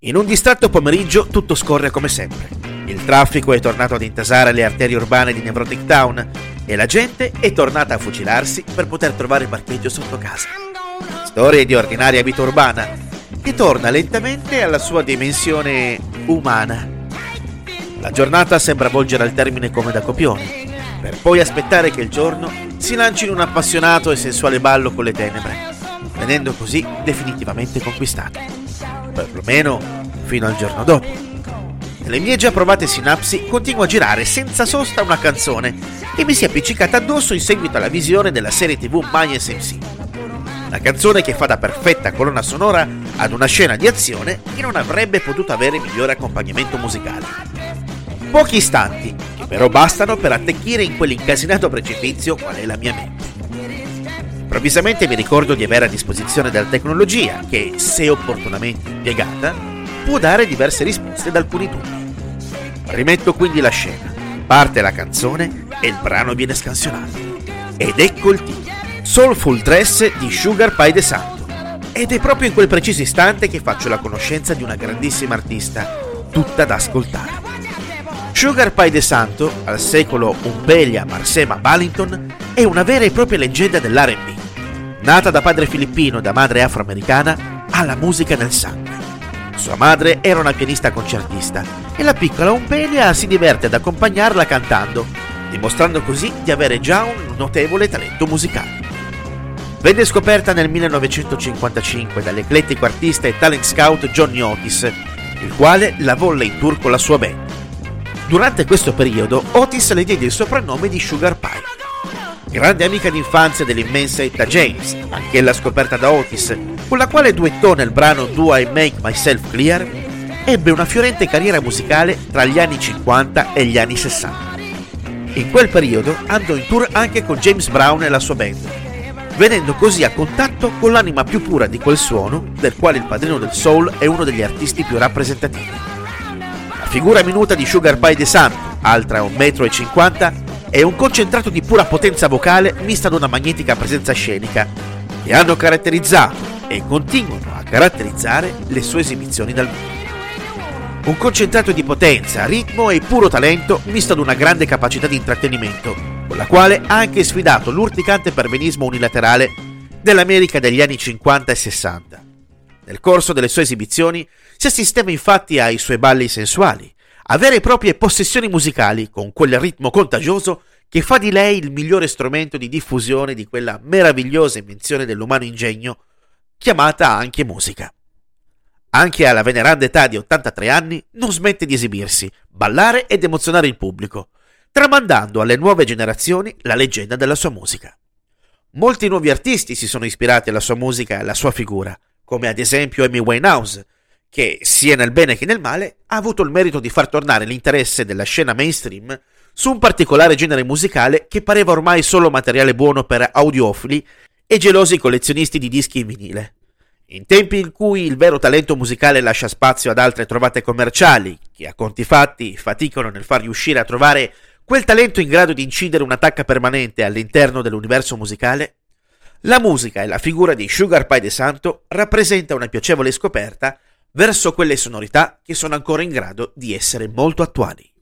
In un distratto pomeriggio tutto scorre come sempre. Il traffico è tornato ad intasare le arterie urbane di Nevrotic Town e la gente è tornata a fucilarsi per poter trovare parcheggio sotto casa. Storie di ordinaria vita urbana che torna lentamente alla sua dimensione umana. La giornata sembra volgere al termine come da copione, per poi aspettare che il giorno si lanci in un appassionato e sensuale ballo con le tenebre, venendo così definitivamente conquistato perlomeno fino al giorno dopo. Nelle mie già provate sinapsi continua a girare senza sosta una canzone che mi si è appiccicata addosso in seguito alla visione della serie tv Mayes MC. Una canzone che fa da perfetta colonna sonora ad una scena di azione che non avrebbe potuto avere migliore accompagnamento musicale. Pochi istanti, che però bastano per attecchire in quell'incasinato precipizio qual è la mia mente. Improvvisamente mi ricordo di avere a disposizione della tecnologia che, se opportunamente impiegata, può dare diverse risposte ad alcuni dubbi. Rimetto quindi la scena, parte la canzone e il brano viene scansionato. Ed ecco il titolo, Soulful Dress di Sugar Pie de Santo. Ed è proprio in quel preciso istante che faccio la conoscenza di una grandissima artista, tutta da ascoltare. Sugar Pie de Santo, al secolo Umbelia Marsema Ballington, è una vera e propria leggenda dell'R&B Nata da padre filippino e da madre afroamericana, ha la musica nel sangue. Sua madre era una pianista concertista e la piccola Umpelia si diverte ad accompagnarla cantando, dimostrando così di avere già un notevole talento musicale. Venne scoperta nel 1955 dall'eclettico artista e talent scout Johnny Otis, il quale la volle in tour con la sua band. Durante questo periodo Otis le diede il soprannome di Sugar Pie grande amica d'infanzia dell'immensa Etta James, anch'ella scoperta da Otis, con la quale duettò nel brano Do I Make Myself Clear, ebbe una fiorente carriera musicale tra gli anni 50 e gli anni 60. In quel periodo andò in tour anche con James Brown e la sua band, venendo così a contatto con l'anima più pura di quel suono, del quale il padrino del soul è uno degli artisti più rappresentativi. La figura minuta di Sugar Pie De Santo, altra 1,50 m, è un concentrato di pura potenza vocale mista ad una magnetica presenza scenica che hanno caratterizzato e continuano a caratterizzare le sue esibizioni dal mondo. Un concentrato di potenza, ritmo e puro talento misto ad una grande capacità di intrattenimento, con la quale ha anche sfidato l'urticante pervenismo unilaterale dell'America degli anni 50 e 60. Nel corso delle sue esibizioni si assisteva infatti ai suoi balli sensuali, a vere e proprie possessioni musicali con quel ritmo contagioso che fa di lei il migliore strumento di diffusione di quella meravigliosa invenzione dell'umano ingegno chiamata anche musica. Anche alla veneranda età di 83 anni non smette di esibirsi, ballare ed emozionare il pubblico, tramandando alle nuove generazioni la leggenda della sua musica. Molti nuovi artisti si sono ispirati alla sua musica e alla sua figura, come ad esempio Amy Winehouse, che, sia nel bene che nel male, ha avuto il merito di far tornare l'interesse della scena mainstream su un particolare genere musicale che pareva ormai solo materiale buono per audiofili e gelosi collezionisti di dischi in vinile. In tempi in cui il vero talento musicale lascia spazio ad altre trovate commerciali, che a conti fatti faticano nel far riuscire a trovare quel talento in grado di incidere una tacca permanente all'interno dell'universo musicale, la musica e la figura di Sugar Pie de Santo rappresenta una piacevole scoperta verso quelle sonorità che sono ancora in grado di essere molto attuali.